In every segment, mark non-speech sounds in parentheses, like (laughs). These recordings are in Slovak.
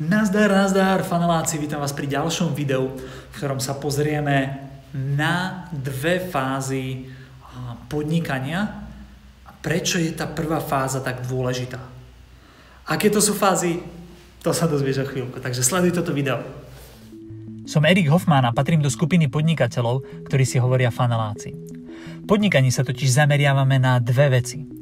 Nazdar, nazdar, faneláci, vítam vás pri ďalšom videu, v ktorom sa pozrieme na dve fázy podnikania a prečo je tá prvá fáza tak dôležitá. Aké to sú fázy, to sa dozvieš o chvíľku, takže sleduj toto video. Som Erik Hoffman a patrím do skupiny podnikateľov, ktorí si hovoria faneláci. V podnikaní sa totiž zameriavame na dve veci.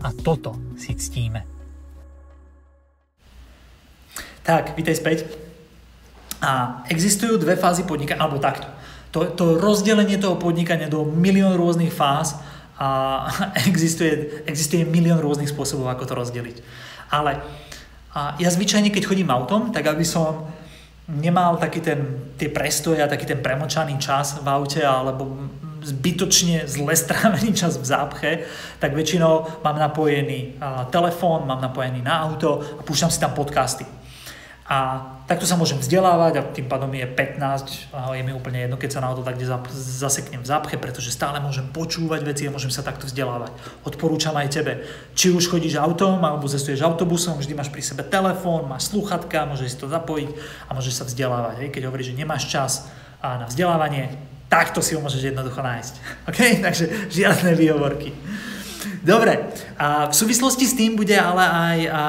a toto si ctíme. Tak, vítaj späť. A existujú dve fázy podnikania, alebo takto. To, to rozdelenie toho podnikania do milión rôznych fáz a (laughs) existuje, existuje milión rôznych spôsobov, ako to rozdeliť. Ale a ja zvyčajne, keď chodím autom, tak aby som nemal taký ten, tie prestoje a taký ten premočaný čas v aute alebo zbytočne zle (laughs) strávený čas v zápche, tak väčšinou mám napojený telefón, mám napojený na auto a púšťam si tam podcasty. A takto sa môžem vzdelávať a tým pádom je 15 a je mi úplne jedno, keď sa na auto tak zaseknem v zápche, pretože stále môžem počúvať veci a môžem sa takto vzdelávať. Odporúčam aj tebe. Či už chodíš autom alebo cestuješ autobusom, vždy máš pri sebe telefón, máš sluchatka, môžeš si to zapojiť a môžeš sa vzdelávať. Hej? Keď hovoríš, že nemáš čas na vzdelávanie, Takto si ho môžeš jednoducho nájsť. (laughs) OK? Takže žiadne výhovorky. Dobre, a v súvislosti s tým bude ale aj, a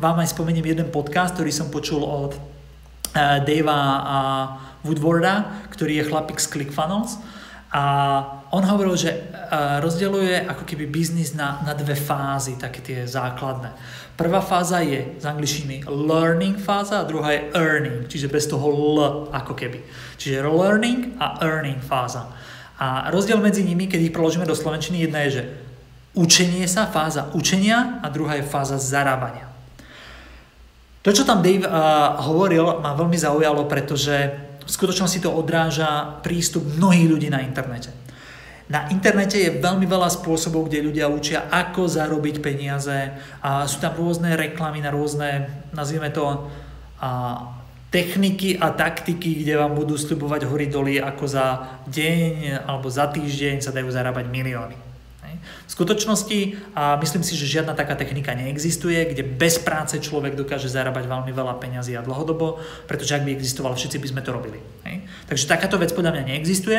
vám aj spomeniem jeden podcast, ktorý som počul od Davea Woodwarda, ktorý je chlapík z ClickFunnels. A on hovoril, že rozdeľuje ako keby biznis na, na dve fázy, také tie základné. Prvá fáza je z angličtiny learning fáza a druhá je earning, čiže bez toho L ako keby. Čiže learning a earning fáza. A rozdiel medzi nimi, keď ich preložíme do slovenčiny, jedna je, že učenie sa, fáza učenia a druhá je fáza zarábania. To, čo tam Dave uh, hovoril, ma veľmi zaujalo, pretože v skutočnosti to odráža prístup mnohých ľudí na internete. Na internete je veľmi veľa spôsobov, kde ľudia učia, ako zarobiť peniaze. A sú tam rôzne reklamy na rôzne, nazvime to, a, techniky a taktiky, kde vám budú slibovať hory doly, ako za deň alebo za týždeň sa dajú zarábať milióny. V skutočnosti a myslím si, že žiadna taká technika neexistuje, kde bez práce človek dokáže zarábať veľmi veľa peňazí a dlhodobo, pretože ak by existoval, všetci by sme to robili. Takže takáto vec podľa mňa neexistuje.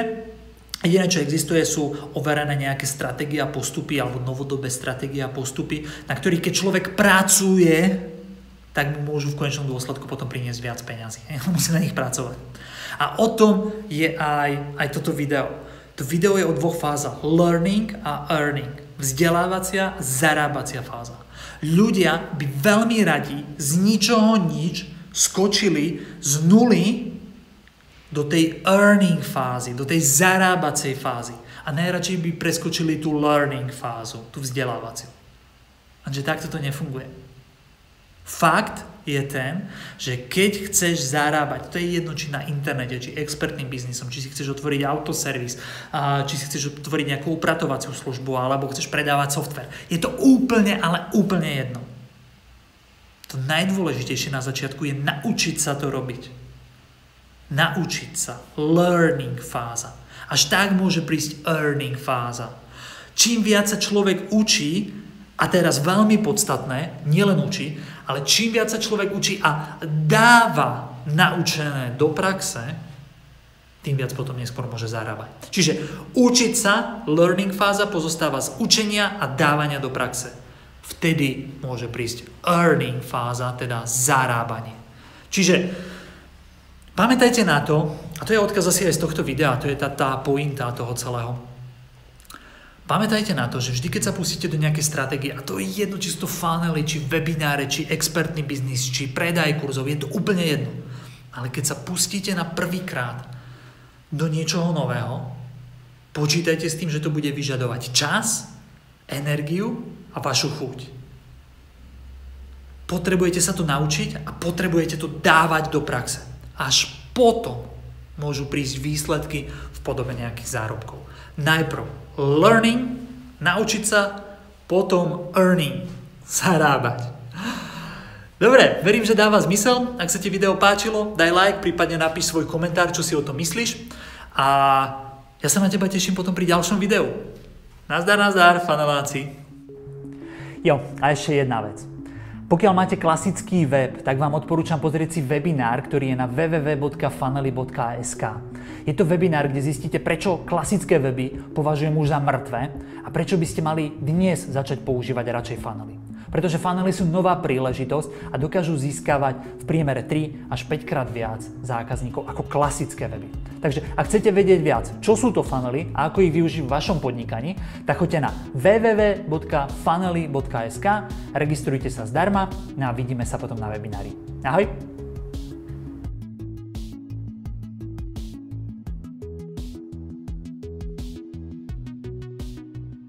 Jediné, čo existuje, sú overené nejaké stratégie a postupy alebo novodobé stratégie a postupy, na ktorých keď človek pracuje, tak mu môžu v konečnom dôsledku potom priniesť viac peňazí. (laughs) Musí na nich pracovať. A o tom je aj, aj toto video. To video je o dvoch fázach. Learning a earning. Vzdelávacia, zarábacia fáza. Ľudia by veľmi radi z ničoho nič skočili z nuly do tej earning fázy, do tej zarábacej fázy. A najradšej by preskočili tú learning fázu, tú vzdelávaciu. že takto to nefunguje. Fakt je ten, že keď chceš zarábať, to je jedno či na internete, či expertným biznisom, či si chceš otvoriť autoservis, či si chceš otvoriť nejakú upratovaciu službu, alebo chceš predávať software. Je to úplne, ale úplne jedno. To najdôležitejšie na začiatku je naučiť sa to robiť naučiť sa, learning fáza. Až tak môže prísť earning fáza. Čím viac sa človek učí, a teraz veľmi podstatné, nielen učí, ale čím viac sa človek učí a dáva naučené do praxe, tým viac potom neskôr môže zarábať. Čiže učiť sa, learning fáza pozostáva z učenia a dávania do praxe. Vtedy môže prísť earning fáza, teda zarábanie. Čiže Pamätajte na to, a to je odkaz asi aj z tohto videa, to je tá, tá pointa toho celého. Pamätajte na to, že vždy, keď sa pustíte do nejakej stratégie, a to je jedno, či sú to funnely, či webináre, či expertný biznis, či predaj kurzov, je to úplne jedno. Ale keď sa pustíte na prvýkrát do niečoho nového, počítajte s tým, že to bude vyžadovať čas, energiu a vašu chuť. Potrebujete sa to naučiť a potrebujete to dávať do praxe. Až potom môžu prísť výsledky v podobe nejakých zárobkov. Najprv learning, naučiť sa, potom earning, zarábať. Dobre, verím, že dáva zmysel. Ak sa ti video páčilo, daj like, prípadne napíš svoj komentár, čo si o tom myslíš. A ja sa na teba teším potom pri ďalšom videu. Nazdar, nazdar, faneláci. Jo, a ešte jedna vec. Pokiaľ máte klasický web, tak vám odporúčam pozrieť si webinár, ktorý je na www.funnely.sk. Je to webinár, kde zistíte, prečo klasické weby považujem už za mŕtve a prečo by ste mali dnes začať používať radšej funnely. Pretože funnely sú nová príležitosť a dokážu získavať v priemere 3 až 5 krát viac zákazníkov ako klasické weby. Takže ak chcete vedieť viac, čo sú to funnely a ako ich využiť v vašom podnikaní, tak choďte na www.funnely.sk, registrujte sa zdarma no a vidíme sa potom na webinári. Ahoj!